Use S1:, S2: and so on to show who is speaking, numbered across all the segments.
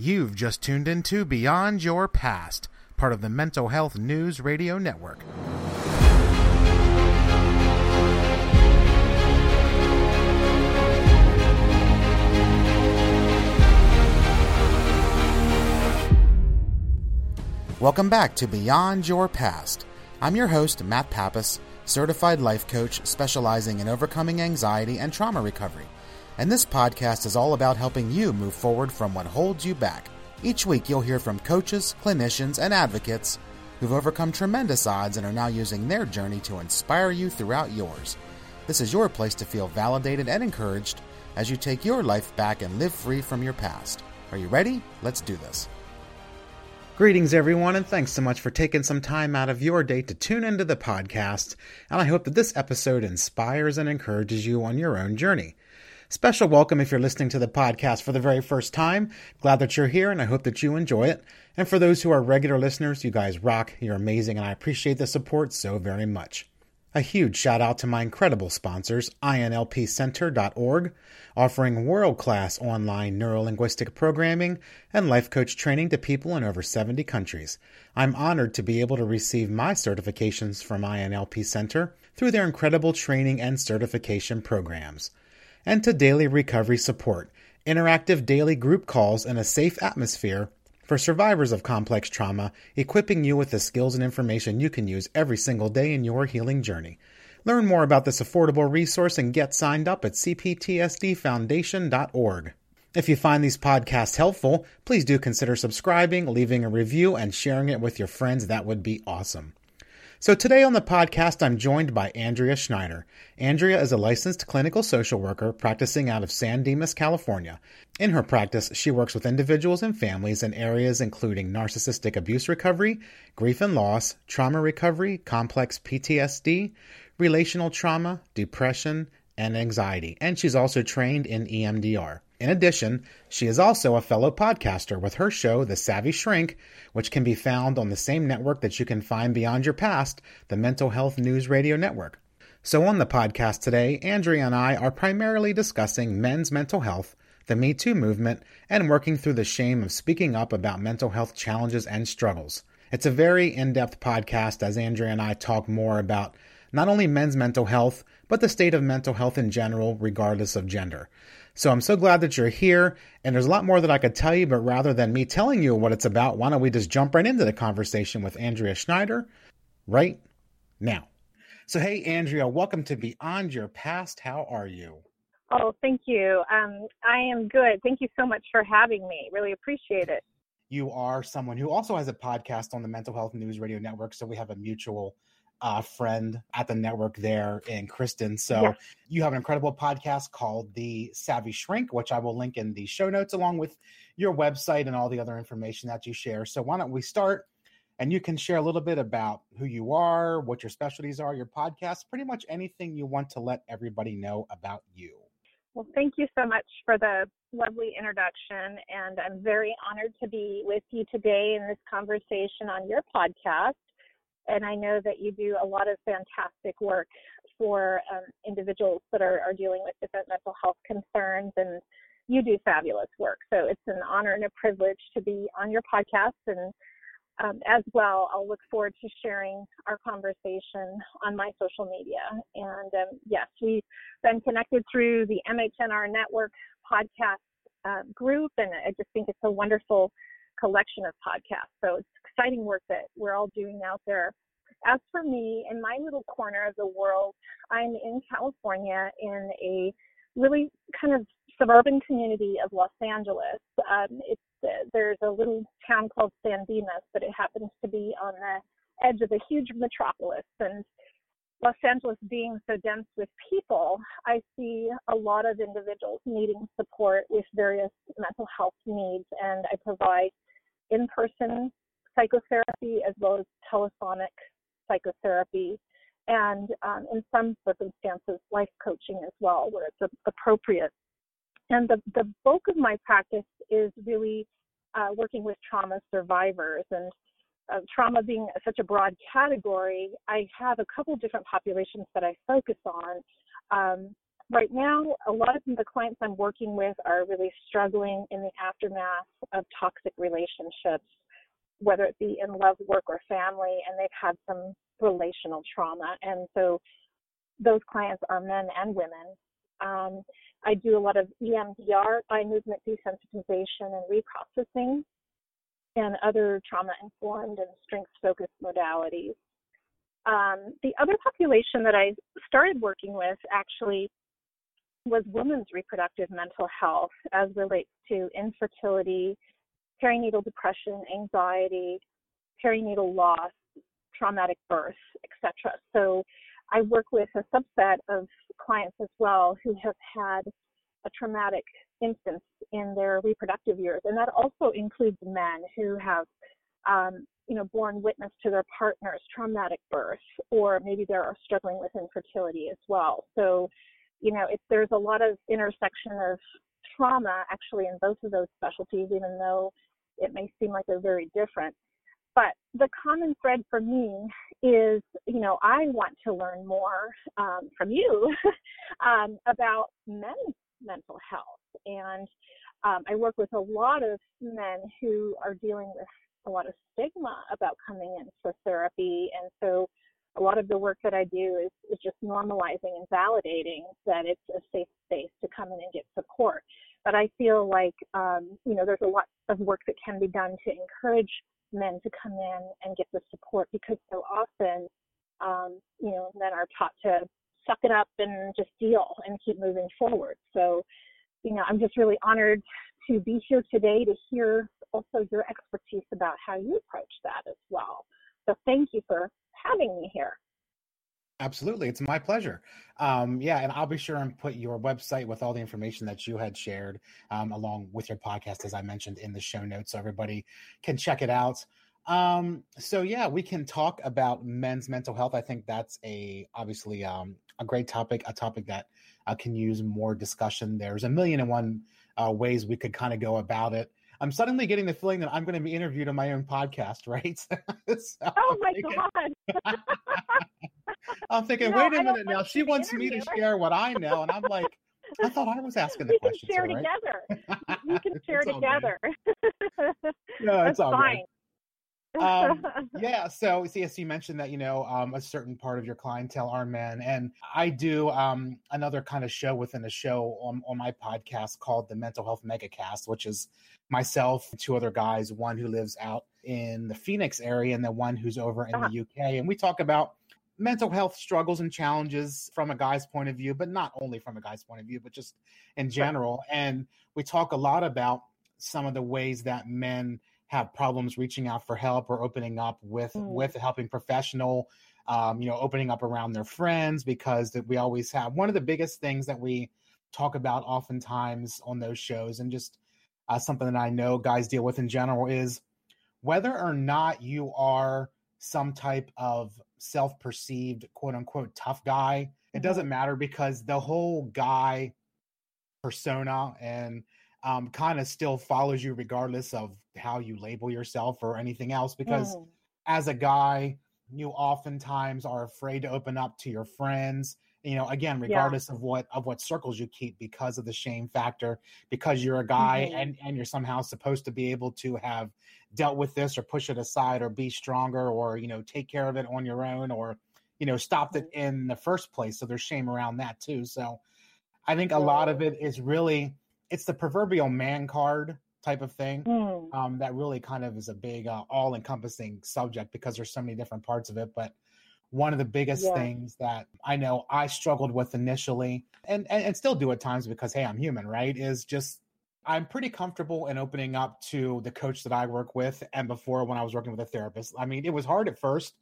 S1: You've just tuned into Beyond Your Past, part of the Mental Health News Radio Network. Welcome back to Beyond Your Past. I'm your host, Matt Pappas, certified life coach specializing in overcoming anxiety and trauma recovery and this podcast is all about helping you move forward from what holds you back. Each week, you'll hear from coaches, clinicians, and advocates who've overcome tremendous odds and are now using their journey to inspire you throughout yours. This is your place to feel validated and encouraged as you take your life back and live free from your past. Are you ready? Let's do this. Greetings, everyone, and thanks so much for taking some time out of your day to tune into the podcast. And I hope that this episode inspires and encourages you on your own journey. Special welcome if you're listening to the podcast for the very first time. Glad that you're here and I hope that you enjoy it. And for those who are regular listeners, you guys rock. You're amazing and I appreciate the support so very much. A huge shout out to my incredible sponsors, INLPCenter.org, offering world class online neurolinguistic programming and life coach training to people in over 70 countries. I'm honored to be able to receive my certifications from INLP Center through their incredible training and certification programs and to daily recovery support, interactive daily group calls, in a safe atmosphere for survivors of complex trauma, equipping you with the skills and information you can use every single day in your healing journey. Learn more about this affordable resource and get signed up at cptsdfoundation.org. If you find these podcasts helpful, please do consider subscribing, leaving a review, and sharing it with your friends. That would be awesome. So today on the podcast, I'm joined by Andrea Schneider. Andrea is a licensed clinical social worker practicing out of San Dimas, California. In her practice, she works with individuals and families in areas including narcissistic abuse recovery, grief and loss, trauma recovery, complex PTSD, relational trauma, depression, and anxiety. And she's also trained in EMDR. In addition, she is also a fellow podcaster with her show, The Savvy Shrink, which can be found on the same network that you can find Beyond Your Past, the Mental Health News Radio Network. So, on the podcast today, Andrea and I are primarily discussing men's mental health, the Me Too movement, and working through the shame of speaking up about mental health challenges and struggles. It's a very in depth podcast as Andrea and I talk more about not only men's mental health, but the state of mental health in general, regardless of gender. So I'm so glad that you're here. And there's a lot more that I could tell you, but rather than me telling you what it's about, why don't we just jump right into the conversation with Andrea Schneider right now? So, hey, Andrea, welcome to Beyond Your Past. How are you?
S2: Oh, thank you. Um, I am good. Thank you so much for having me. Really appreciate it.
S1: You are someone who also has a podcast on the Mental Health News Radio Network. So we have a mutual uh, friend at the network there in Kristen. So yes. you have an incredible podcast called The Savvy Shrink, which I will link in the show notes along with your website and all the other information that you share. So why don't we start? And you can share a little bit about who you are, what your specialties are, your podcast, pretty much anything you want to let everybody know about you.
S2: Well, thank you so much for the lovely introduction. And I'm very honored to be with you today in this conversation on your podcast and I know that you do a lot of fantastic work for um, individuals that are, are dealing with different mental health concerns, and you do fabulous work. So it's an honor and a privilege to be on your podcast. And um, as well, I'll look forward to sharing our conversation on my social media. And um, yes, we've been connected through the MHNR Network podcast uh, group, and I just think it's a wonderful collection of podcasts. So it's exciting work that we're all doing out there. As for me, in my little corner of the world, I'm in California in a really kind of suburban community of Los Angeles. Um, it's uh, there's a little town called San Dimas, but it happens to be on the edge of a huge metropolis. And Los Angeles being so dense with people, I see a lot of individuals needing support with various mental health needs, and I provide in-person psychotherapy as well as telephonic psychotherapy. And um, in some circumstances life coaching as well where it's appropriate. And the, the bulk of my practice is really uh, working with trauma survivors. And uh, trauma being such a broad category i have a couple different populations that i focus on. Um, right now, a lot of the clients I'm working with are really struggling in the aftermath of toxic relationships, whether it be in love, work, or family, and they've had some relational trauma. And so those clients are men and women. Um, I do a lot of EMDR, eye movement desensitization and reprocessing, and other trauma informed and strength focused modalities. Um, the other population that I started working with actually was women's reproductive mental health as relates to infertility, perinatal depression, anxiety, perinatal loss, traumatic birth, etc. So I work with a subset of clients as well who have had a traumatic instance in their reproductive years, and that also includes men who have, um, you know, borne witness to their partner's traumatic birth, or maybe they're struggling with infertility as well. So, you know, if there's a lot of intersection of trauma actually in both of those specialties, even though it may seem like they're very different. But the common thread for me is, you know, I want to learn more um, from you um, about men's mental health. And um, I work with a lot of men who are dealing with a lot of stigma about coming in for therapy. And so a lot of the work that I do is, is just normalizing and validating that it's a safe space to come in and get support. But I feel like, um, you know, there's a lot of work that can be done to encourage men to come in and get the support because so often, um, you know, men are taught to suck it up and just deal and keep moving forward. So, you know, I'm just really honored to be here today to hear also your expertise about how you approach that as well. So thank you for having me here.
S1: Absolutely. It's my pleasure. Um, yeah, and I'll be sure and put your website with all the information that you had shared um, along with your podcast, as I mentioned in the show notes, so everybody can check it out. Um, so yeah, we can talk about men's mental health. I think that's a obviously um, a great topic, a topic that uh, can use more discussion. There's a million and one uh, ways we could kind of go about it. I'm suddenly getting the feeling that I'm going to be interviewed on my own podcast, right?
S2: so oh my god!
S1: I'm thinking, wait a minute now. She wants me to share what I know, and I'm like, I thought I was asking the
S2: question. We can share together. You can share together.
S1: no, it's That's all fine. um, yeah. So, yes, you mentioned that you know um, a certain part of your clientele are men, and I do um, another kind of show within a show on on my podcast called the Mental Health Megacast, which is myself, two other guys, one who lives out in the Phoenix area, and the one who's over in uh-huh. the UK, and we talk about mental health struggles and challenges from a guy's point of view, but not only from a guy's point of view, but just in general. And we talk a lot about some of the ways that men have problems reaching out for help or opening up with mm. with a helping professional. Um, you know, opening up around their friends because that we always have one of the biggest things that we talk about oftentimes on those shows, and just uh, something that I know guys deal with in general is whether or not you are some type of self perceived quote unquote tough guy. It mm-hmm. doesn't matter because the whole guy persona and um, kind of still follows you regardless of how you label yourself or anything else. Because mm. as a guy, you oftentimes are afraid to open up to your friends you know again regardless yeah. of what of what circles you keep because of the shame factor because you're a guy mm-hmm. and and you're somehow supposed to be able to have dealt with this or push it aside or be stronger or you know take care of it on your own or you know stopped it mm-hmm. in the first place so there's shame around that too so i think a lot of it is really it's the proverbial man card type of thing mm. um, that really kind of is a big uh, all encompassing subject because there's so many different parts of it but one of the biggest yeah. things that I know I struggled with initially and, and, and still do at times because hey, I'm human, right? Is just I'm pretty comfortable in opening up to the coach that I work with and before when I was working with a therapist. I mean, it was hard at first,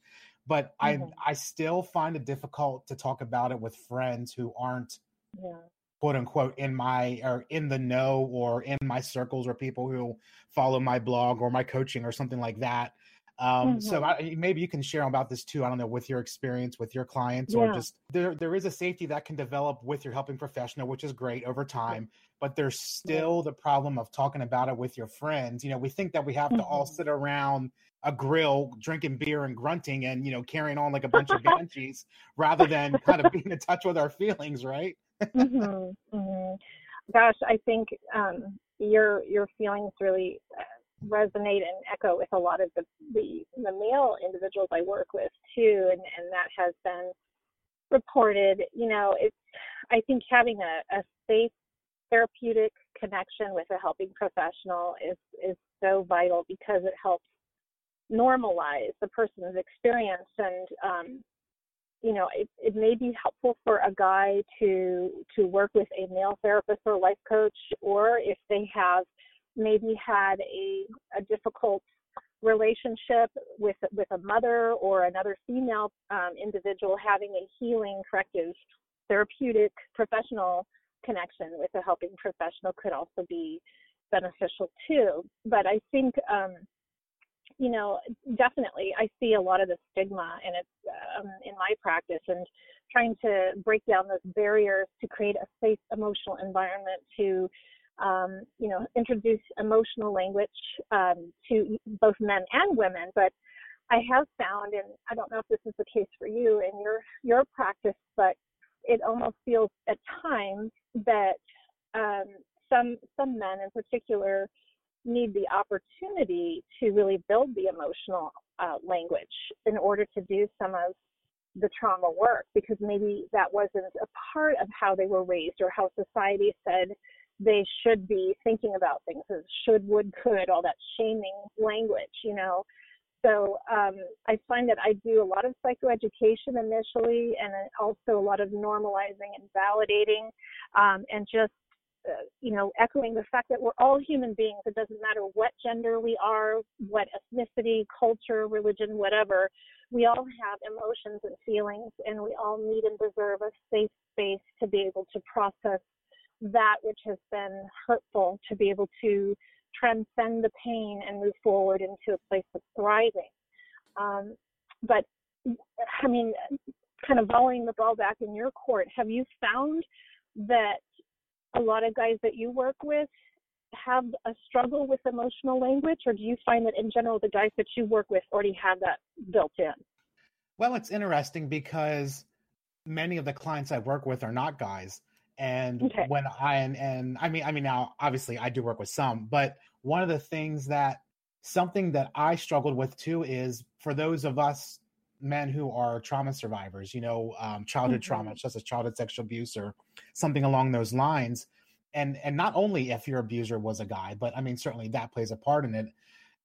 S1: but mm-hmm. I I still find it difficult to talk about it with friends who aren't yeah. quote unquote in my or in the know or in my circles or people who follow my blog or my coaching or something like that. Um, mm-hmm. So I, maybe you can share about this too. I don't know with your experience with your clients, yeah. or just there. There is a safety that can develop with your helping professional, which is great over time. But there's still yeah. the problem of talking about it with your friends. You know, we think that we have mm-hmm. to all mm-hmm. sit around a grill drinking beer and grunting and you know carrying on like a bunch of banshees rather than kind of being in touch with our feelings, right?
S2: mm-hmm, mm-hmm. Gosh, I think um, your your feelings really uh, resonate and echo with a lot of the, the the male individuals I work with too, and and that has been reported. You know, it's I think having a, a safe therapeutic connection with a helping professional is is so vital because it helps normalize the person's experience and um, you know it, it may be helpful for a guy to to work with a male therapist or life coach or if they have maybe had a, a difficult relationship with with a mother or another female um, individual having a healing corrective therapeutic professional connection with a helping professional could also be beneficial too. But i think um, you know, definitely I see a lot of the stigma and it's um, in my practice and trying to break down those barriers to create a safe emotional environment to, um, you know, introduce emotional language um, to both men and women. But I have found, and I don't know if this is the case for you in your your practice, but it almost feels at times that um, some some men in particular need the opportunity to really build the emotional uh, language in order to do some of the trauma work because maybe that wasn't a part of how they were raised or how society said they should be thinking about things as should, would, could, all that shaming language, you know. So um, I find that I do a lot of psychoeducation initially and also a lot of normalizing and validating um, and just uh, you know, echoing the fact that we're all human beings. It doesn't matter what gender we are, what ethnicity, culture, religion, whatever. We all have emotions and feelings, and we all need and deserve a safe space to be able to process that which has been hurtful, to be able to transcend the pain and move forward into a place of thriving. Um, but I mean, kind of volleying the ball back in your court, have you found that a lot of guys that you work with have a struggle with emotional language, or do you find that in general the guys that you work with already have that built in?
S1: Well, it's interesting because many of the clients I work with are not guys. And okay. when I and, and I mean I mean now obviously I do work with some, but one of the things that something that I struggled with too is for those of us men who are trauma survivors, you know, um, childhood mm-hmm. trauma, such as childhood sexual abuse or something along those lines. And and not only if your abuser was a guy, but I mean certainly that plays a part in it.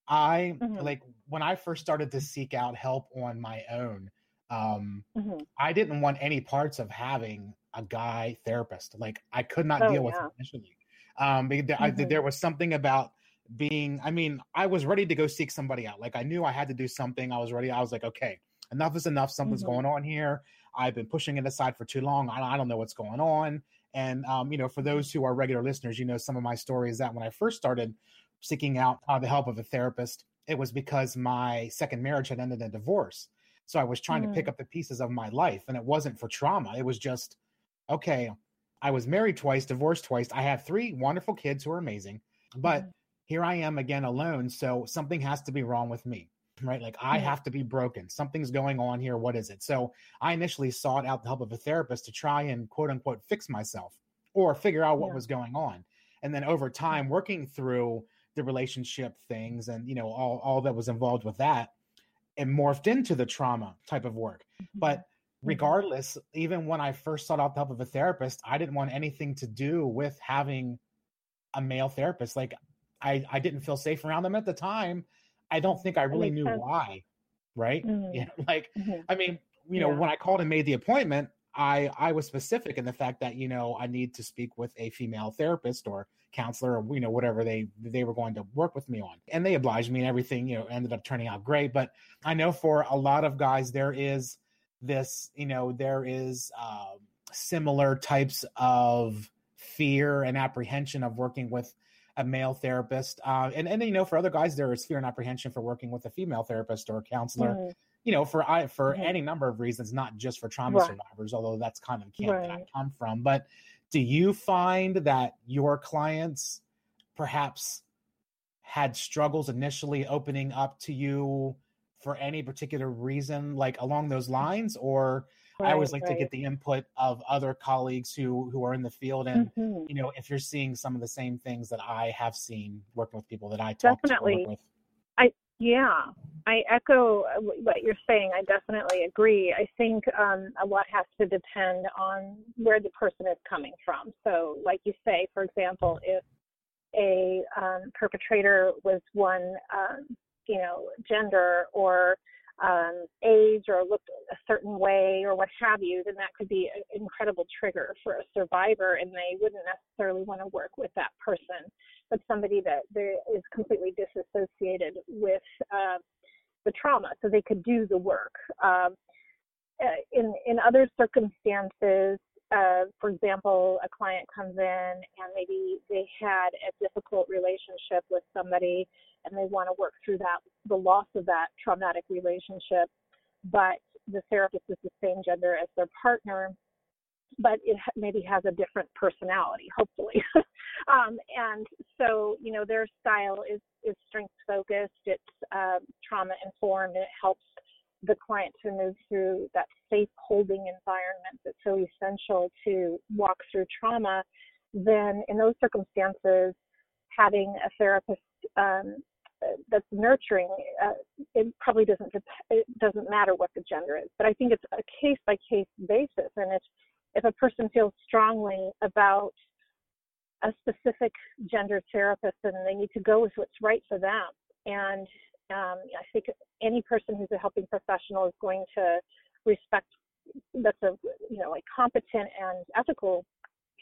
S1: I mm-hmm. like when I first started to seek out help on my own. Um, mm-hmm. I didn't want any parts of having a guy therapist. Like I could not oh, deal with it initially. Um, there, mm-hmm. there was something about being. I mean, I was ready to go seek somebody out. Like I knew I had to do something. I was ready. I was like, okay, enough is enough. Something's mm-hmm. going on here. I've been pushing it aside for too long. I, I don't know what's going on. And um, you know, for those who are regular listeners, you know some of my story is that when I first started seeking out uh, the help of a therapist, it was because my second marriage had ended in divorce. So I was trying mm. to pick mm. up the pieces of my life, and it wasn't for trauma. It was just okay. I was married twice, divorced twice. I have three wonderful kids who are amazing, but mm. here I am again alone. So something has to be wrong with me right? Like I have to be broken. Something's going on here. What is it? So I initially sought out the help of a therapist to try and quote unquote fix myself or figure out what yeah. was going on. And then over time, working through the relationship things and you know all all that was involved with that, it morphed into the trauma type of work. Mm-hmm. But mm-hmm. regardless, even when I first sought out the help of a therapist, I didn't want anything to do with having a male therapist. Like I, I didn't feel safe around them at the time I don't think I really knew why. Right? Mm-hmm. Yeah. Like, mm-hmm. I mean, you know, yeah. when I called and made the appointment, I I was specific in the fact that you know I need to speak with a female therapist or counselor or you know whatever they they were going to work with me on, and they obliged me and everything. You know, ended up turning out great. But I know for a lot of guys there is this you know there is um, similar types of fear and apprehension of working with a male therapist. Uh, and and you know, for other guys, there is fear and apprehension for working with a female therapist or counselor. Mm-hmm. You know, for I for mm-hmm. any number of reasons, not just for trauma right. survivors, although that's kind of the camp right. that I come from. But do you find that your clients perhaps had struggles initially opening up to you for any particular reason, like along those lines, or right, I always like right. to get the input of other colleagues who who are in the field, and mm-hmm. you know, if you're seeing some of the same things that I have seen working with people that I talk
S2: definitely.
S1: To with.
S2: Yeah, I echo uh, what you're saying. I definitely agree. I think um, a lot has to depend on where the person is coming from. So, like you say, for example, if a um, perpetrator was one, um, you know, gender or um, age or looked a certain way or what have you, then that could be an incredible trigger for a survivor, and they wouldn't necessarily want to work with that person, but somebody that is completely disassociated with uh, the trauma, so they could do the work. Um, uh, in in other circumstances, uh, for example, a client comes in and maybe they had a difficult relationship with somebody and they want to work through that, the loss of that traumatic relationship, but the therapist is the same gender as their partner, but it maybe has a different personality, hopefully. um, and so, you know, their style is, is strength focused, it's uh, trauma informed, and it helps the client to move through that safe holding environment that's so essential to walk through trauma, then in those circumstances, having a therapist um, that's nurturing, uh, it probably doesn't it doesn't matter what the gender is. But I think it's a case by case basis, and if if a person feels strongly about a specific gender therapist, then they need to go with what's right for them. And um, I think any person who's a helping professional is going to respect that's a you know a competent and ethical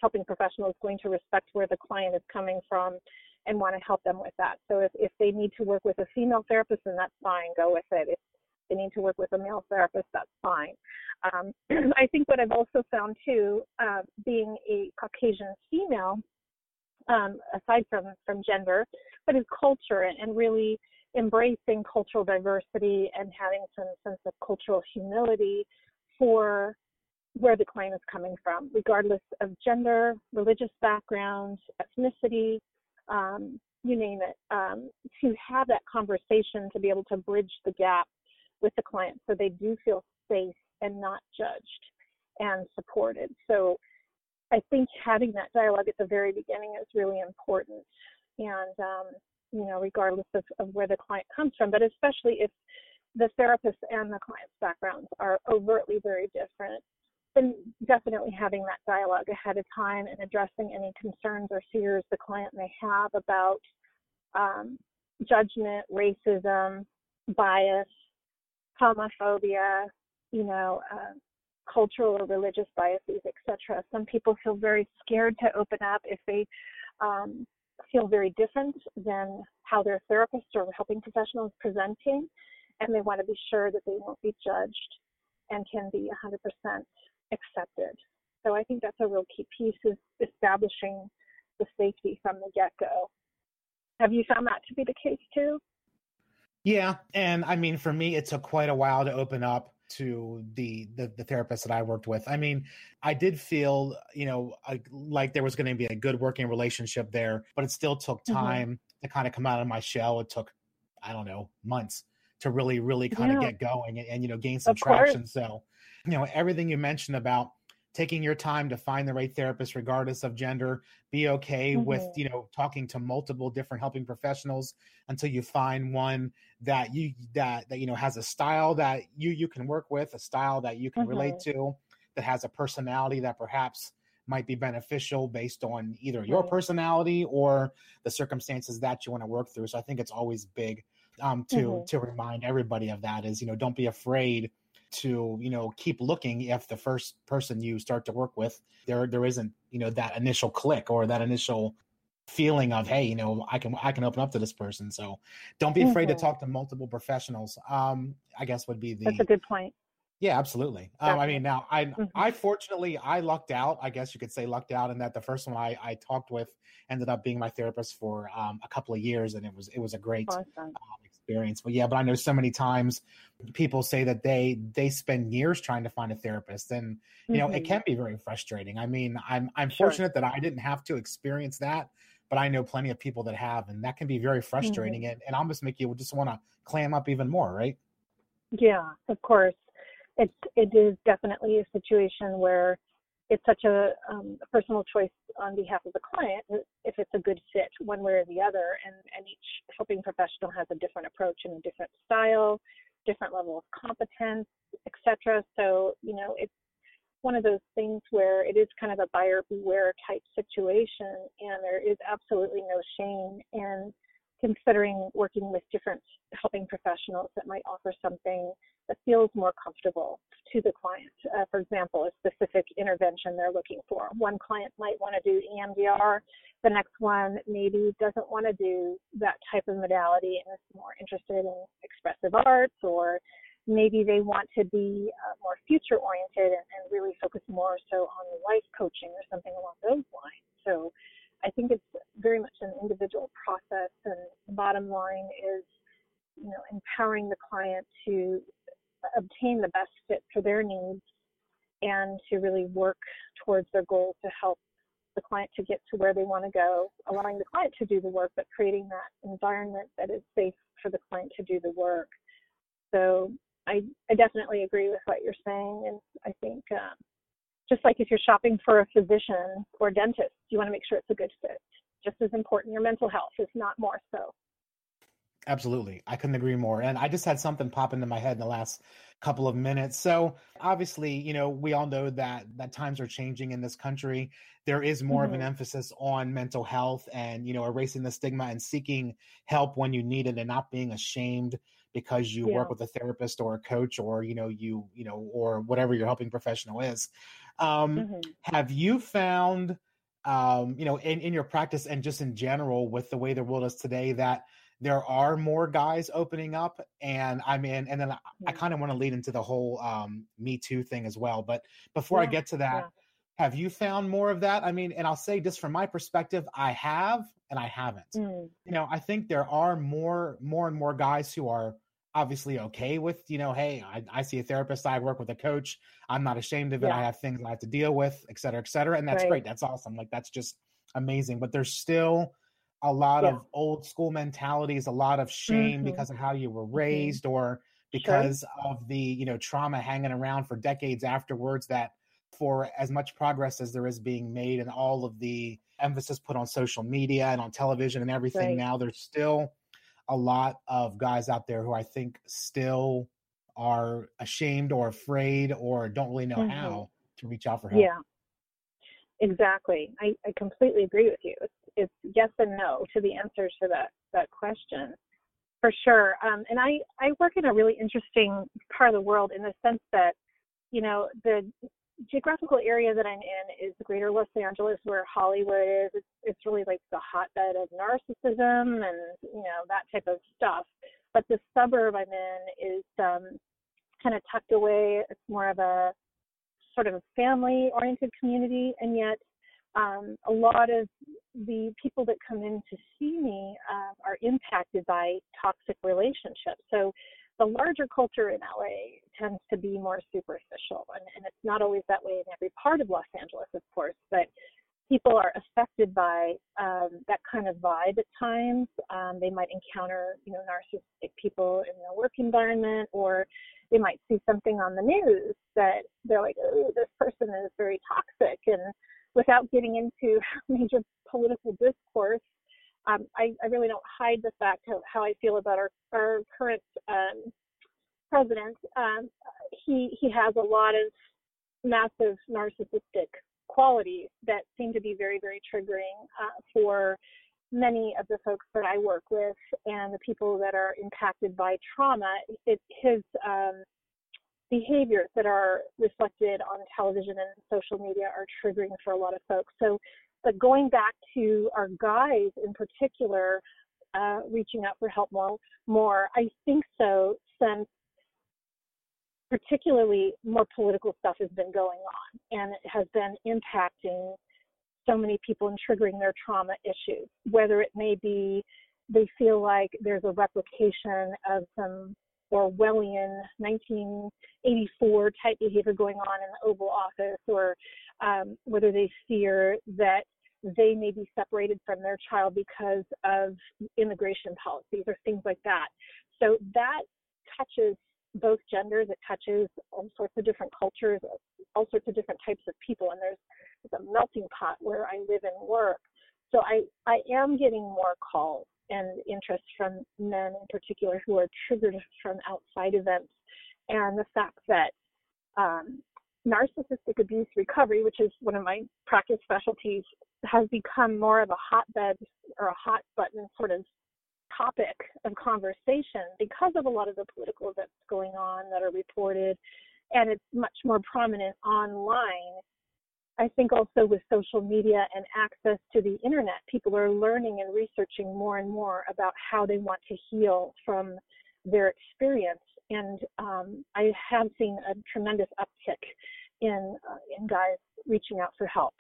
S2: helping professional is going to respect where the client is coming from and want to help them with that. So if, if they need to work with a female therapist, then that's fine, go with it. If they need to work with a male therapist, that's fine. Um, I think what I've also found too, uh, being a Caucasian female, um, aside from, from gender, but is culture and, and really embracing cultural diversity and having some sense of cultural humility for where the client is coming from, regardless of gender, religious background, ethnicity, um, you name it, um, to have that conversation to be able to bridge the gap with the client so they do feel safe and not judged and supported. So I think having that dialogue at the very beginning is really important. And, um, you know, regardless of, of where the client comes from, but especially if the therapist and the client's backgrounds are overtly very different, then definitely having that dialogue ahead of time and addressing any concerns or fears the client may have about um, judgment, racism, bias, homophobia, you know, uh, cultural or religious biases, etc. Some people feel very scared to open up if they um, feel very different than how their therapist or helping professional is presenting, and they want to be sure that they won't be judged and can be 100% accepted. So I think that's a real key piece is establishing the safety from the get go. Have you found that to be the case too?
S1: Yeah, and I mean, for me, it took quite a while to open up to the the, the therapist that I worked with. I mean, I did feel, you know, like there was going to be a good working relationship there, but it still took mm-hmm. time mm-hmm. to kind of come out of my shell. It took, I don't know, months to really, really kind yeah. of get going and, and, you know gain some of traction. Course. So you know everything you mentioned about taking your time to find the right therapist regardless of gender be okay mm-hmm. with you know talking to multiple different helping professionals until you find one that you that that you know has a style that you you can work with a style that you can mm-hmm. relate to that has a personality that perhaps might be beneficial based on either your personality or the circumstances that you want to work through so i think it's always big um, to mm-hmm. to remind everybody of that is you know don't be afraid to you know keep looking if the first person you start to work with there there isn't you know that initial click or that initial feeling of hey you know i can i can open up to this person so don't be afraid mm-hmm. to talk to multiple professionals um i guess would be the
S2: that's a good point
S1: yeah absolutely um, i mean now i mm-hmm. i fortunately i lucked out i guess you could say lucked out in that the first one i i talked with ended up being my therapist for um, a couple of years and it was it was a great awesome. um, experience. But yeah, but I know so many times people say that they they spend years trying to find a therapist, and you know mm-hmm. it can be very frustrating. I mean, I'm I'm sure. fortunate that I didn't have to experience that, but I know plenty of people that have, and that can be very frustrating, mm-hmm. and, and almost make you just want to clam up even more, right?
S2: Yeah, of course. it's it is definitely a situation where it's such a, um, personal choice on behalf of the client if it's a good fit one way or the other and, and each helping professional has a different approach and a different style different level of competence etc so you know it's one of those things where it is kind of a buyer beware type situation and there is absolutely no shame in considering working with different helping professionals that might offer something that feels more comfortable to the client. Uh, for example, a specific intervention they're looking for. One client might want to do EMDR, the next one maybe doesn't want to do that type of modality and is more interested in expressive arts, or maybe they want to be uh, more future oriented and, and really focus more so on life coaching or something along those lines. So I think it's very much an individual process, and the bottom line is, you know, empowering the client to obtain the best fit for their needs and to really work towards their goals to help the client to get to where they want to go, allowing the client to do the work, but creating that environment that is safe for the client to do the work. So I, I definitely agree with what you're saying, and I think um, just like if you're shopping for a physician or dentist, you want to make sure it's a good fit. Just as important, your mental health is not more so.
S1: Absolutely. I couldn't agree more. And I just had something pop into my head in the last couple of minutes. So obviously, you know, we all know that that times are changing in this country. There is more mm-hmm. of an mm-hmm. emphasis on mental health and, you know, erasing the stigma and seeking help when you need it and not being ashamed because you yeah. work with a therapist or a coach or, you know, you, you know, or whatever your helping professional is. Um, mm-hmm. Have you found, um, you know, in, in your practice and just in general with the way the world is today that there are more guys opening up and i mean and then i, I kind of want to lead into the whole um, me too thing as well but before yeah, i get to that yeah. have you found more of that i mean and i'll say just from my perspective i have and i haven't mm. you know i think there are more more and more guys who are obviously okay with you know hey I, I see a therapist i work with a coach i'm not ashamed of it yeah. i have things i have to deal with et cetera et cetera and that's right. great that's awesome like that's just amazing but there's still a lot yeah. of old school mentalities, a lot of shame mm-hmm. because of how you were mm-hmm. raised mm-hmm. or because sure. of the, you know, trauma hanging around for decades afterwards that for as much progress as there is being made and all of the emphasis put on social media and on television and everything right. now, there's still a lot of guys out there who I think still are ashamed or afraid or don't really know mm-hmm. how to reach out for help.
S2: Yeah. Exactly. I, I completely agree with you. It's, it's yes and no to the answers to that, that question. For sure. Um, and I, I work in a really interesting part of the world in the sense that, you know, the geographical area that I'm in is greater Los Angeles where Hollywood is. It's, it's really like the hotbed of narcissism and, you know, that type of stuff. But the suburb I'm in is um, kind of tucked away. It's more of a sort of a family oriented community and yet um, a lot of the people that come in to see me uh, are impacted by toxic relationships. So the larger culture in LA tends to be more superficial, and, and it's not always that way in every part of Los Angeles, of course, but people are affected by um, that kind of vibe at times. Um, they might encounter, you know, narcissistic people in their work environment, or they might see something on the news that they're like, oh, this person is very toxic. And without getting into major political discourse, um, I, I, really don't hide the fact of how I feel about our, our current um, president. Um, he he has a lot of massive narcissistic qualities that seem to be very very triggering uh, for many of the folks that I work with and the people that are impacted by trauma, his um, behaviors that are reflected on television and social media are triggering for a lot of folks. So, but going back to our guys in particular, uh, reaching out for help more, more, I think so since particularly more political stuff has been going on and it has been impacting so many people and triggering their trauma issues, whether it may be they feel like there's a replication of some Orwellian 1984 type behavior going on in the Oval Office, or um, whether they fear that they may be separated from their child because of immigration policies or things like that. So that touches both genders. It touches all sorts of different cultures, all sorts of different types of people, and there's, there's a melting pot where I live and work. So I, I am getting more calls and interest from men in particular who are triggered from outside events. And the fact that um, narcissistic abuse recovery, which is one of my practice specialties, has become more of a hotbed or a hot button sort of topic of conversation because of a lot of the political events going on that are reported, and it's much more prominent online. I think also with social media and access to the internet, people are learning and researching more and more about how they want to heal from their experience. And um, I have seen a tremendous uptick in uh, in guys reaching out for help.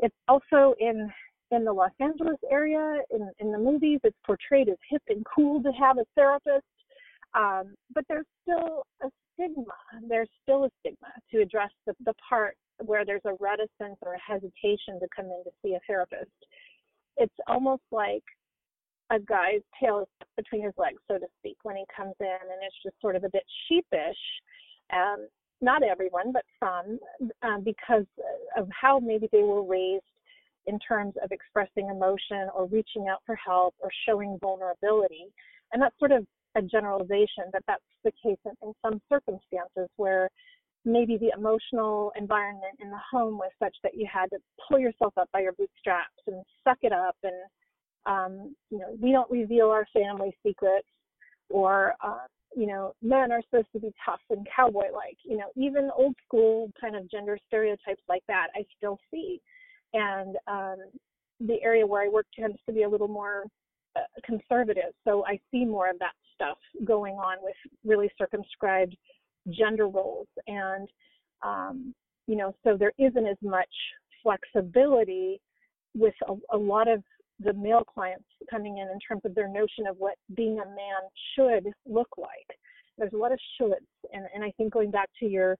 S2: It's also in in the Los Angeles area, in, in the movies, it's portrayed as hip and cool to have a therapist. Um, but there's still a stigma. There's still a stigma to address the, the part where there's a reticence or a hesitation to come in to see a therapist. It's almost like a guy's tail is between his legs, so to speak, when he comes in, and it's just sort of a bit sheepish. Um, not everyone, but some, um, because of how maybe they were raised in terms of expressing emotion or reaching out for help or showing vulnerability. And that's sort of a generalization that that's the case in, in some circumstances where maybe the emotional environment in the home was such that you had to pull yourself up by your bootstraps and suck it up and um, you know we don't reveal our family secrets or uh, you know men are supposed to be tough and cowboy like you know even old school kind of gender stereotypes like that i still see and um, the area where I work tends to be a little more uh, conservative. So I see more of that stuff going on with really circumscribed gender roles, and um, you know, so there isn't as much flexibility with a, a lot of the male clients coming in in terms of their notion of what being a man should look like. There's a lot of shoulds, and, and I think going back to your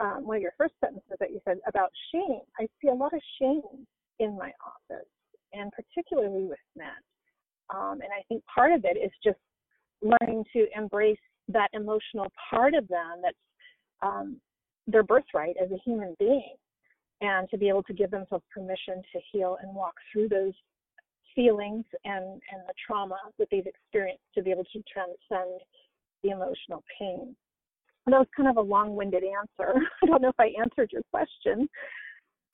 S2: um, one of your first sentences that you said about shame. I see a lot of shame in my office, and particularly with men. Um, and I think part of it is just learning to embrace that emotional part of them that's um, their birthright as a human being, and to be able to give themselves permission to heal and walk through those feelings and, and the trauma that they've experienced to be able to transcend the emotional pain that was kind of a long-winded answer. I don't know if I answered your question.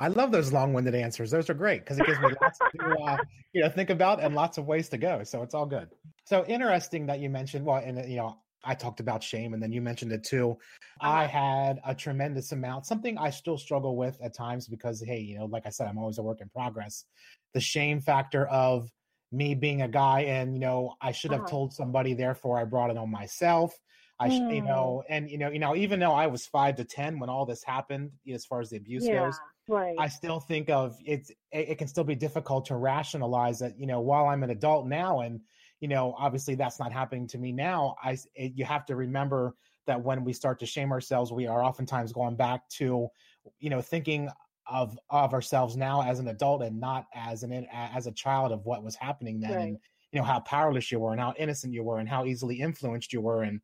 S1: I love those long-winded answers. Those are great because it gives me lots to uh, you know think about and lots of ways to go. So it's all good. So interesting that you mentioned. Well, and you know, I talked about shame, and then you mentioned it too. I uh-huh. had a tremendous amount, something I still struggle with at times because, hey, you know, like I said, I'm always a work in progress. The shame factor of me being a guy, and you know, I should have uh-huh. told somebody, therefore I brought it on myself I, mm. you know, and you know, you know, even though I was five to ten when all this happened, as far as the abuse yeah, goes,
S2: right.
S1: I still think of it's. It, it, can still be difficult to rationalize that. You know, while I'm an adult now, and you know, obviously that's not happening to me now. I, it, you have to remember that when we start to shame ourselves, we are oftentimes going back to, you know, thinking of of ourselves now as an adult and not as an as a child of what was happening then, right. and you know how powerless you were and how innocent you were and how easily influenced you were and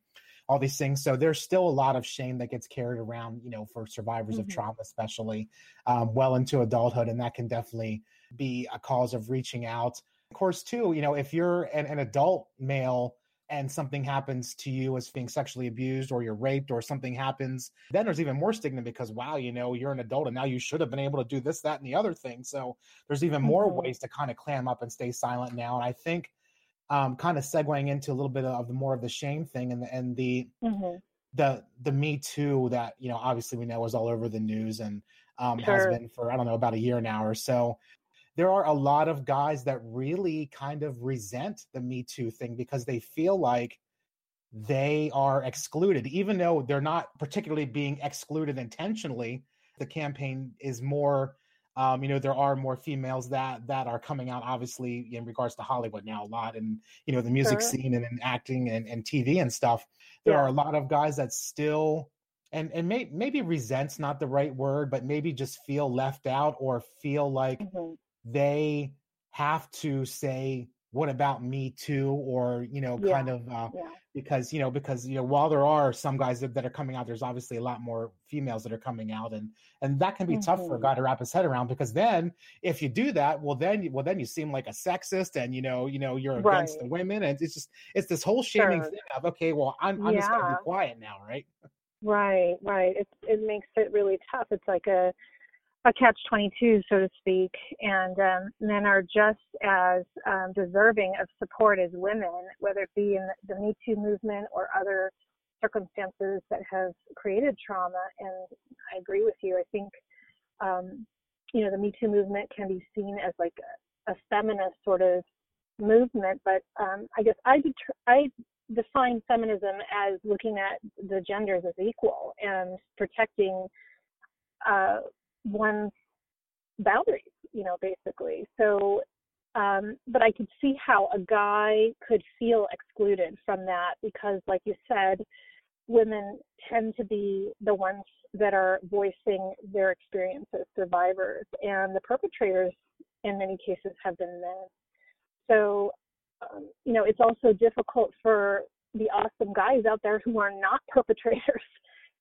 S1: all these things. So there's still a lot of shame that gets carried around, you know, for survivors mm-hmm. of trauma, especially um, well into adulthood, and that can definitely be a cause of reaching out. Of course, too, you know, if you're an, an adult male and something happens to you as being sexually abused or you're raped or something happens, then there's even more stigma because, wow, you know, you're an adult and now you should have been able to do this, that, and the other thing. So there's even more mm-hmm. ways to kind of clam up and stay silent now. And I think um, kind of segueing into a little bit of the more of the shame thing and the, and the mm-hmm. the the Me Too that you know obviously we know is all over the news and um, sure. has been for I don't know about a year now or so. There are a lot of guys that really kind of resent the Me Too thing because they feel like they are excluded, even though they're not particularly being excluded intentionally. The campaign is more um, you know, there are more females that that are coming out, obviously, in regards to Hollywood now a lot, and you know, the music sure. scene and, and acting and, and TV and stuff. There yeah. are a lot of guys that still and and may, maybe resents not the right word, but maybe just feel left out or feel like mm-hmm. they have to say what about me too or you know
S2: Yeah.
S1: kind of uh,
S2: Yeah.
S1: because you know because you know while there are some guys that, that are coming out there's obviously a lot more females that are coming out and and that can be tough for a
S2: Mhm.
S1: guy to wrap his head around because then if you do that well then you- well then you seem like a sexist and you know you know you're against the women and it's just it's this whole shaming
S2: Sure.
S1: thing of okay well i'm, I'm just gonna be quiet now right
S2: Right, right. It it makes it really tough. It's like a a catch twenty two, so to speak. And um, men are just as um, deserving of support as women, whether it be in the, the Me Too movement or other circumstances that have created trauma. And I agree with you. I think um, you know the Me Too movement can be seen as like a, a feminist sort of movement, but um, I guess I det- I define feminism as looking at the genders as equal and protecting uh, one's boundaries, you know, basically. So, um, but I could see how a guy could feel excluded from that because, like you said, women tend to be the ones that are voicing their experience as survivors, and the perpetrators in many cases have been men. So, um, you know, it's also difficult for the awesome guys out there who are not perpetrators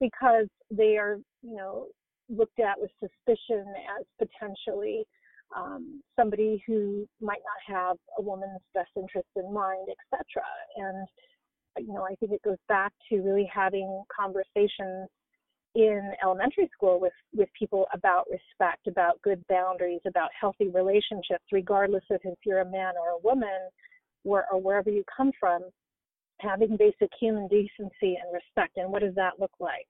S2: because they are, you know, looked at with suspicion as potentially um, somebody who might not have a woman's best interest in mind, etc. And you know, I think it goes back to really having conversations in elementary school with with people about respect, about good boundaries, about healthy relationships, regardless of if you're a man or a woman, or, or wherever you come from. Having basic human decency and respect, and what does that look like?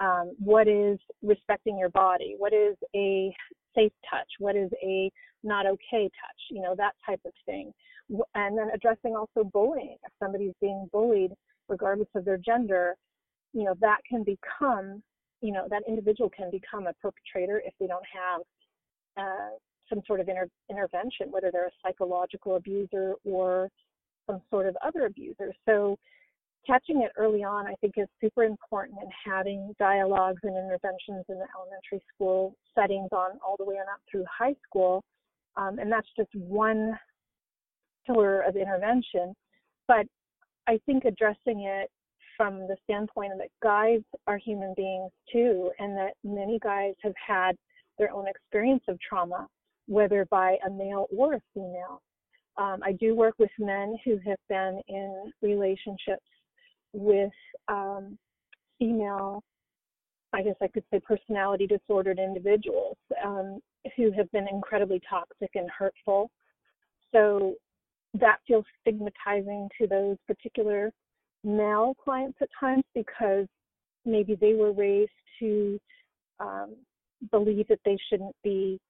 S2: Um, what is respecting your body? What is a safe touch? What is a not okay touch? You know, that type of thing. And then addressing also bullying. If somebody's being bullied, regardless of their gender, you know, that can become, you know, that individual can become a perpetrator if they don't have uh, some sort of inter- intervention, whether they're a psychological abuser or some sort of other abuser. So catching it early on, I think, is super important in having dialogues and interventions in the elementary school settings on all the way on up through high school. Um, and that's just one pillar of intervention. But I think addressing it from the standpoint that guys are human beings too, and that many guys have had their own experience of trauma, whether by a male or a female. Um, I do work with men who have been in relationships with um, female, I guess I could say personality disordered individuals um, who have been incredibly toxic and hurtful. So that feels stigmatizing to those particular male clients at times because maybe they were raised to um, believe that they shouldn't be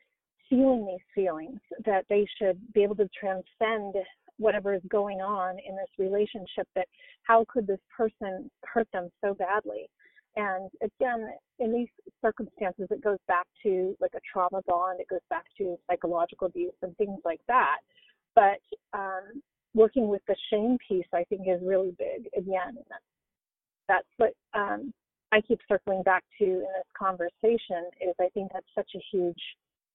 S2: feeling these feelings, that they should be able to transcend whatever is going on in this relationship, that how could this person hurt them so badly? And again, in these circumstances, it goes back to like a trauma bond, it goes back to psychological abuse and things like that. But um, working with the shame piece, I think, is really big. Again, that's what um, I keep circling back to in this conversation. Is I think that's such a huge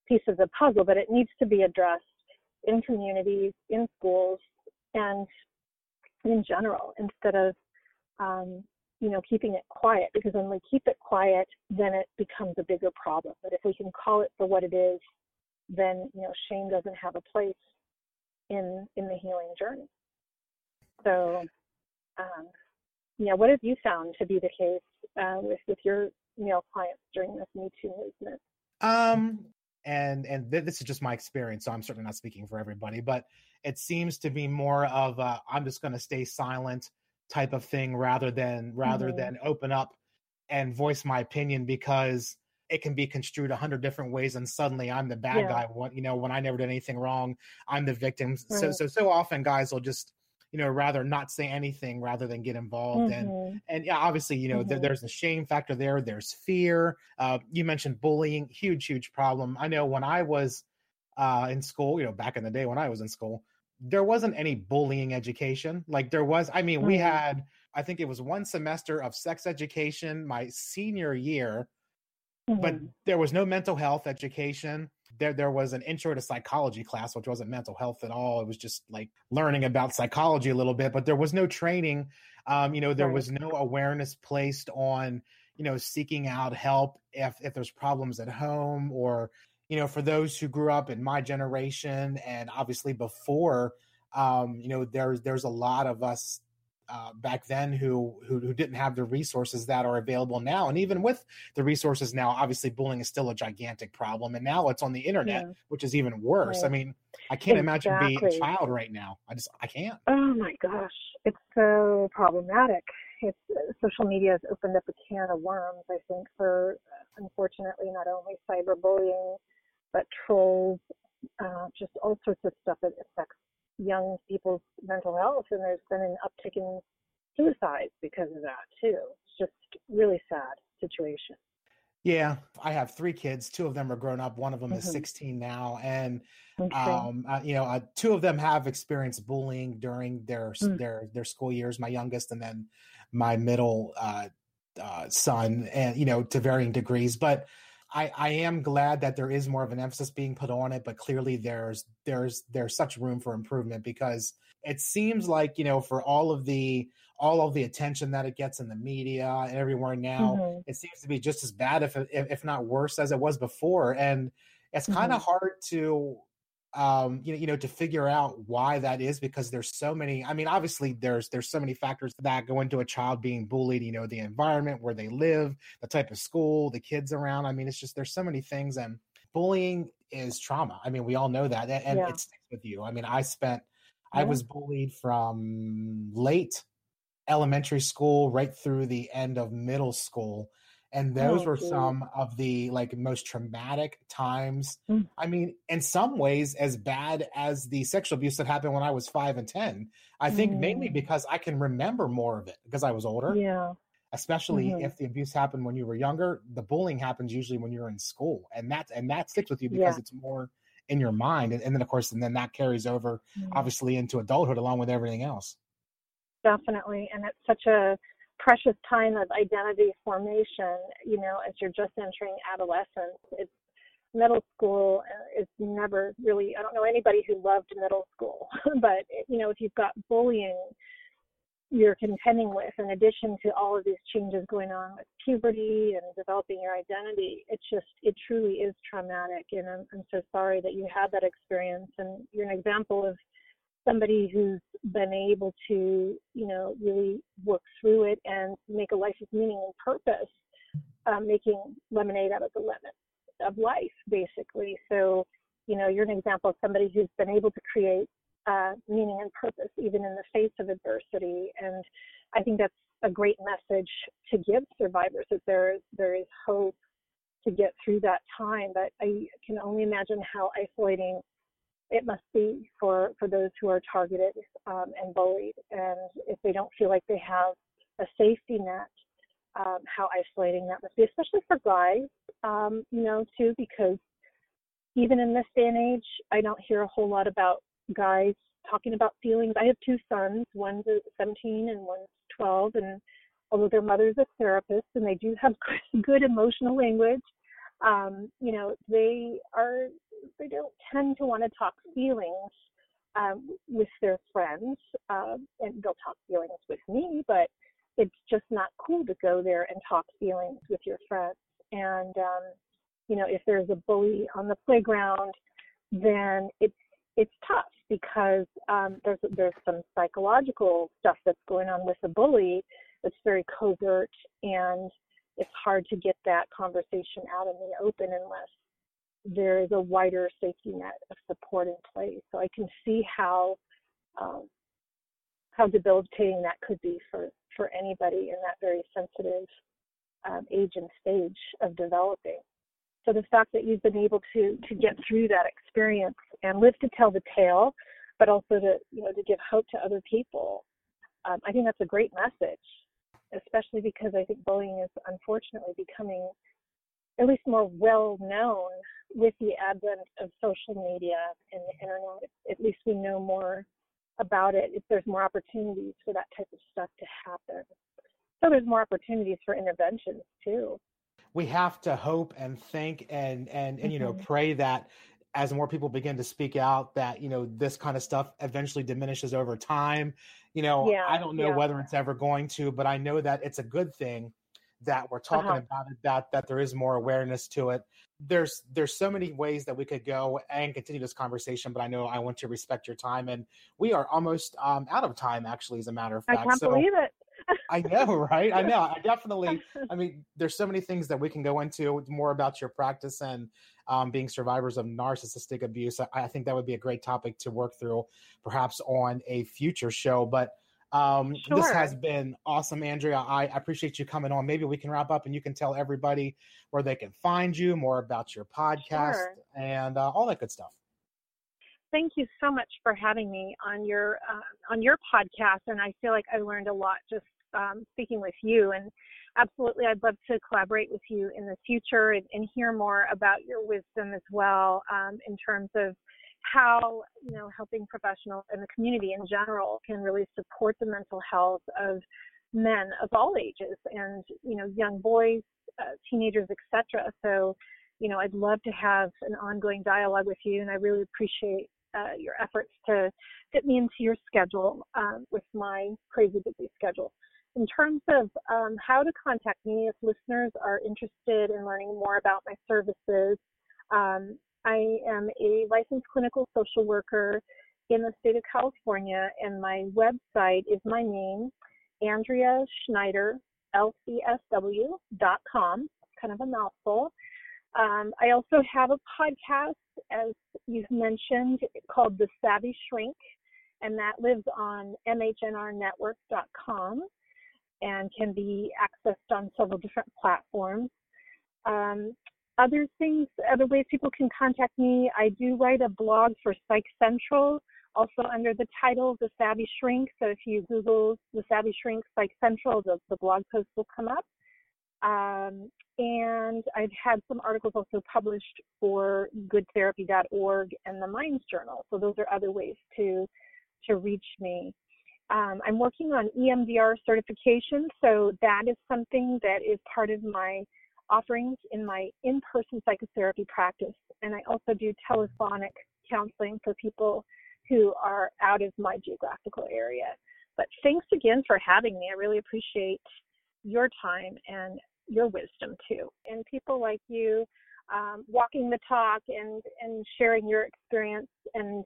S2: piece of the puzzle, but it needs to be addressed in communities, in schools, and in general, instead of um, you know keeping it quiet. Because when we keep it quiet, then it becomes a bigger problem. But if we can call it for what it is, then you know shame doesn't have a place in in the healing journey. So, um, yeah, what have you found to be the case uh, with with your male clients during this Me Too movement?
S1: Um, and and th- this is just my experience, so I'm certainly not speaking for everybody, but it seems to be more of a I'm just going to stay silent type of thing rather than rather
S2: Mhm.
S1: than open up and voice my opinion because it can be construed a hundred different ways and suddenly I'm the bad
S2: Yeah.
S1: guy when you know when I never did anything wrong I'm the victim so so so often guys will just you know rather not say anything rather than get involved and
S2: Mhm.
S1: and yeah, obviously, you know,
S2: Mhm.
S1: there's a shame factor there. There's fear. Uh, you mentioned bullying, huge, huge problem. I know when I was uh, in school, you know, back in the day when I was in school, there wasn't any bullying education. Like there was, I mean, we
S2: Mhm.
S1: had, I think it was one semester of sex education my senior year, but
S2: Mhm.
S1: there was no mental health education. There there was an intro to psychology class which wasn't mental health at all. It was just like learning about psychology a little bit but there was no training. Um, you know there was no awareness placed on you know seeking out help if if there's problems at home or you know for those who grew up in my generation and obviously before um, you know there's there's a lot of us uh, back then who, who, who didn't have the resources that are available now. And even with the resources now obviously bullying is still a gigantic problem. And now it's on the internet yeah. which is even worse. Right. i mean i can't exactly. imagine being a child right now. I just i can't.
S2: Oh my gosh. It's so problematic. It's uh, social media has opened up a can of worms i think for unfortunately not only cyberbullying but trolls uh, just all sorts of stuff that affects young people's mental health, and there's been an uptick in suicides because of that too. It's just really sad situation.
S1: Yeah, I have three kids. Two of them are grown up. One of them mm-hmm. is 16 now, and okay. um, uh, you know, uh, two of them have experienced bullying during their mm. their their school years. My youngest, and then my middle uh, uh, son, and you know, to varying degrees. But I, I am glad that there is more of an emphasis being put on it, but clearly there's there's there's such room for improvement because it seems like you know for all of the all of the attention that it gets in the media and everywhere now, mm-hmm. it seems to be just as bad if if not worse as it was before, and it's kind of mm-hmm. hard to um, you know, you know, to figure out why that is because there's so many. I mean, obviously there's there's so many factors that go into a child being bullied. You know, the environment where they live, the type of school, the kids around. I mean, it's just there's so many things, and bullying is trauma. I mean, we all know that, and, and yeah. it sticks with you. I mean, I spent, yeah. I was bullied from late elementary school right through the end of middle school and those oh, were some of the like most traumatic times mm. i mean in some ways as bad as the sexual abuse that happened when i was 5 and 10 i think mm. mainly because i can remember more of it because i was older
S2: yeah
S1: especially mm-hmm. if the abuse happened when you were younger the bullying happens usually when you're in school and that's and that sticks with you because yeah. it's more in your mind and, and, then of course and then that carries over mm. obviously into adulthood along with everything else
S2: definitely and it's such a precious time of identity formation, you know, as you're just entering adolescence. It's middle school uh, is never really, I don't know anybody who loved middle school, but, you know, if you've got bullying you're contending with, in addition to all of these changes going on with puberty and developing your identity, it's just, it truly is traumatic. And I'm, I'm so sorry that you had that experience. And you're an example of somebody who's been able to, you know, really work through it and make a life of meaning and purpose, um, making lemonade out of the lemon of life, basically. So, you know, you're an example of somebody who's been able to create uh, meaning and purpose even in the face of adversity. And I think that's a great message to give survivors that there there is hope to get through that time. But I can only imagine how isolating it must be for for those who are targeted um, and bullied, and if they don't feel like they have a safety net, um, how isolating that must be, especially for guys, um, you know, too, because even in this day and age, I don't hear a whole lot about guys talking about feelings. I have two sons, one's 17 and one's 12, and although their mother's a therapist and they do have good emotional language, um, you know, they are they don't tend to want to talk feelings um, with their friends, uh, and they'll talk feelings with me, but it's just not cool to go there and talk feelings with your friends. And um, you know, if there's a bully on the playground, then it's it's tough because um, there's there's some psychological stuff that's going on with the bully that's very covert, and it's hard to get that conversation out in the open unless there is a wider safety net of support in place. So I can see how um, how debilitating that could be for for anybody in that very sensitive um, age and stage of developing. So the fact that you've been able to to get through that experience and live to tell the tale, but also to you know to give hope to other people, um, I think that's a great message. Especially because I think bullying is unfortunately becoming at least more well known with the advent of social media and the internet. At least we know more about it. If there's more opportunities for that type of stuff to happen. So there's more opportunities for interventions too.
S1: we have to hope and think and and and you know mm-hmm. pray that as more people begin to speak out that you know this kind of stuff eventually diminishes over time you know yeah, i don't know yeah. whether it's ever going to but i know that it's a good thing that we're talking uh-huh. about it that that there is more awareness to it there's there's so many ways that we could go and continue this conversation but i know i want to respect your time and we are almost um, out of time actually as a matter of fact
S2: i can't so, believe it
S1: I know, right? I know. I definitely. I mean, there's so many things that we can go into more about your practice and um, being survivors of narcissistic abuse. I, I, think that would be a great topic to work through, perhaps on a future show. But um, sure. this has been awesome, Andrea. I appreciate you coming on. Maybe we can wrap up and you can tell everybody where they can find you, more about your podcast, sure. and uh, all that good stuff
S2: thank you so much for having me on your uh, on your podcast and i feel like i learned a lot just um, speaking with you. And absolutely, I'd love to collaborate with you in the future and, and hear more about your wisdom as well um, in terms of how you know helping professionals and the community in general can really support the mental health of men of all ages and you know young boys uh, teenagers etc so you know i'd love to have an ongoing dialogue with you and i really appreciate uh, your efforts to fit me into your schedule um, with my crazy busy schedule. In terms of um, how to contact me, if listeners are interested in learning more about my services, um, I am a licensed clinical social worker in the state of California, and my website is my name, Andrea Schneider, LCSW.com. Kind of a mouthful. Um, I also have a podcast, as you've mentioned, called The Savvy Shrink, and that lives on MHNRnetwork.com and can be accessed on several different platforms. Um, other things, other ways people can contact me, I do write a blog for Psych Central, also under the title The Savvy Shrink. So if you Google The Savvy Shrink Psych Central, the, the blog post will come up. Um, and I've had some articles also published for goodtherapy.org and the Minds Journal. So those are other ways to to reach me. Um, I'm working on EMDR certification, so that is something that is part of my offerings in my in-person psychotherapy practice. And I also do telephonic counseling for people who are out of my geographical area. But thanks again for having me. I really appreciate your time and your wisdom too. And people like you um, walking the talk and, and sharing your experience and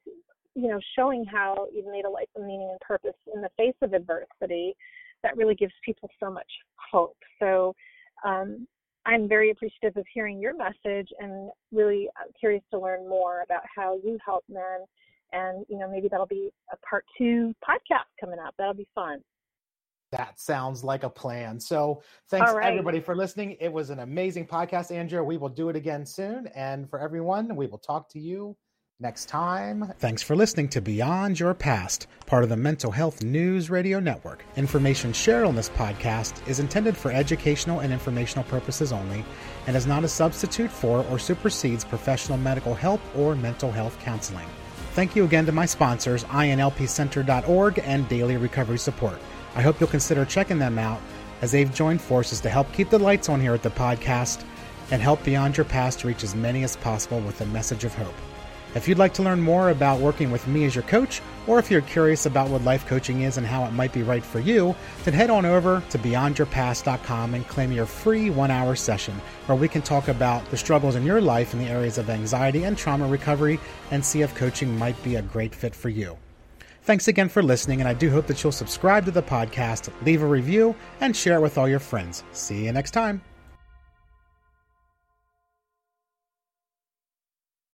S2: you know, showing how you've made a life of meaning and purpose in the face of adversity, that really gives people so much hope. So um, I'm very appreciative of hearing your message and really uh, curious to learn more about how you help men. And, you know, maybe that'll be a part two podcast coming up. That'll be fun.
S1: That sounds like a plan. So, thanks right. everybody for listening. It was an amazing podcast, Andrea. We will do it again soon. And for everyone, we will talk to you next time. Thanks for listening to Beyond Your Past, part of the Mental Health News Radio Network. Information shared on this podcast is intended for educational and informational purposes only and is not a substitute for or supersedes professional medical help or mental health counseling. Thank you again to my sponsors, INLPcenter.org and Daily Recovery Support. I hope you'll consider checking them out as they've joined forces to help keep the lights on here at the podcast and help Beyond Your Past reach as many as possible with a message of hope. If you'd like to learn more about working with me as your coach, or if you're curious about what life coaching is and how it might be right for you, then head on over to beyondyourpast.com and claim your free one hour session where we can talk about the struggles in your life in the areas of anxiety and trauma recovery and see if coaching might be a great fit for you. Thanks again for listening, and I do hope that you'll subscribe to the podcast, leave a review, and share it with all your friends. See you next time.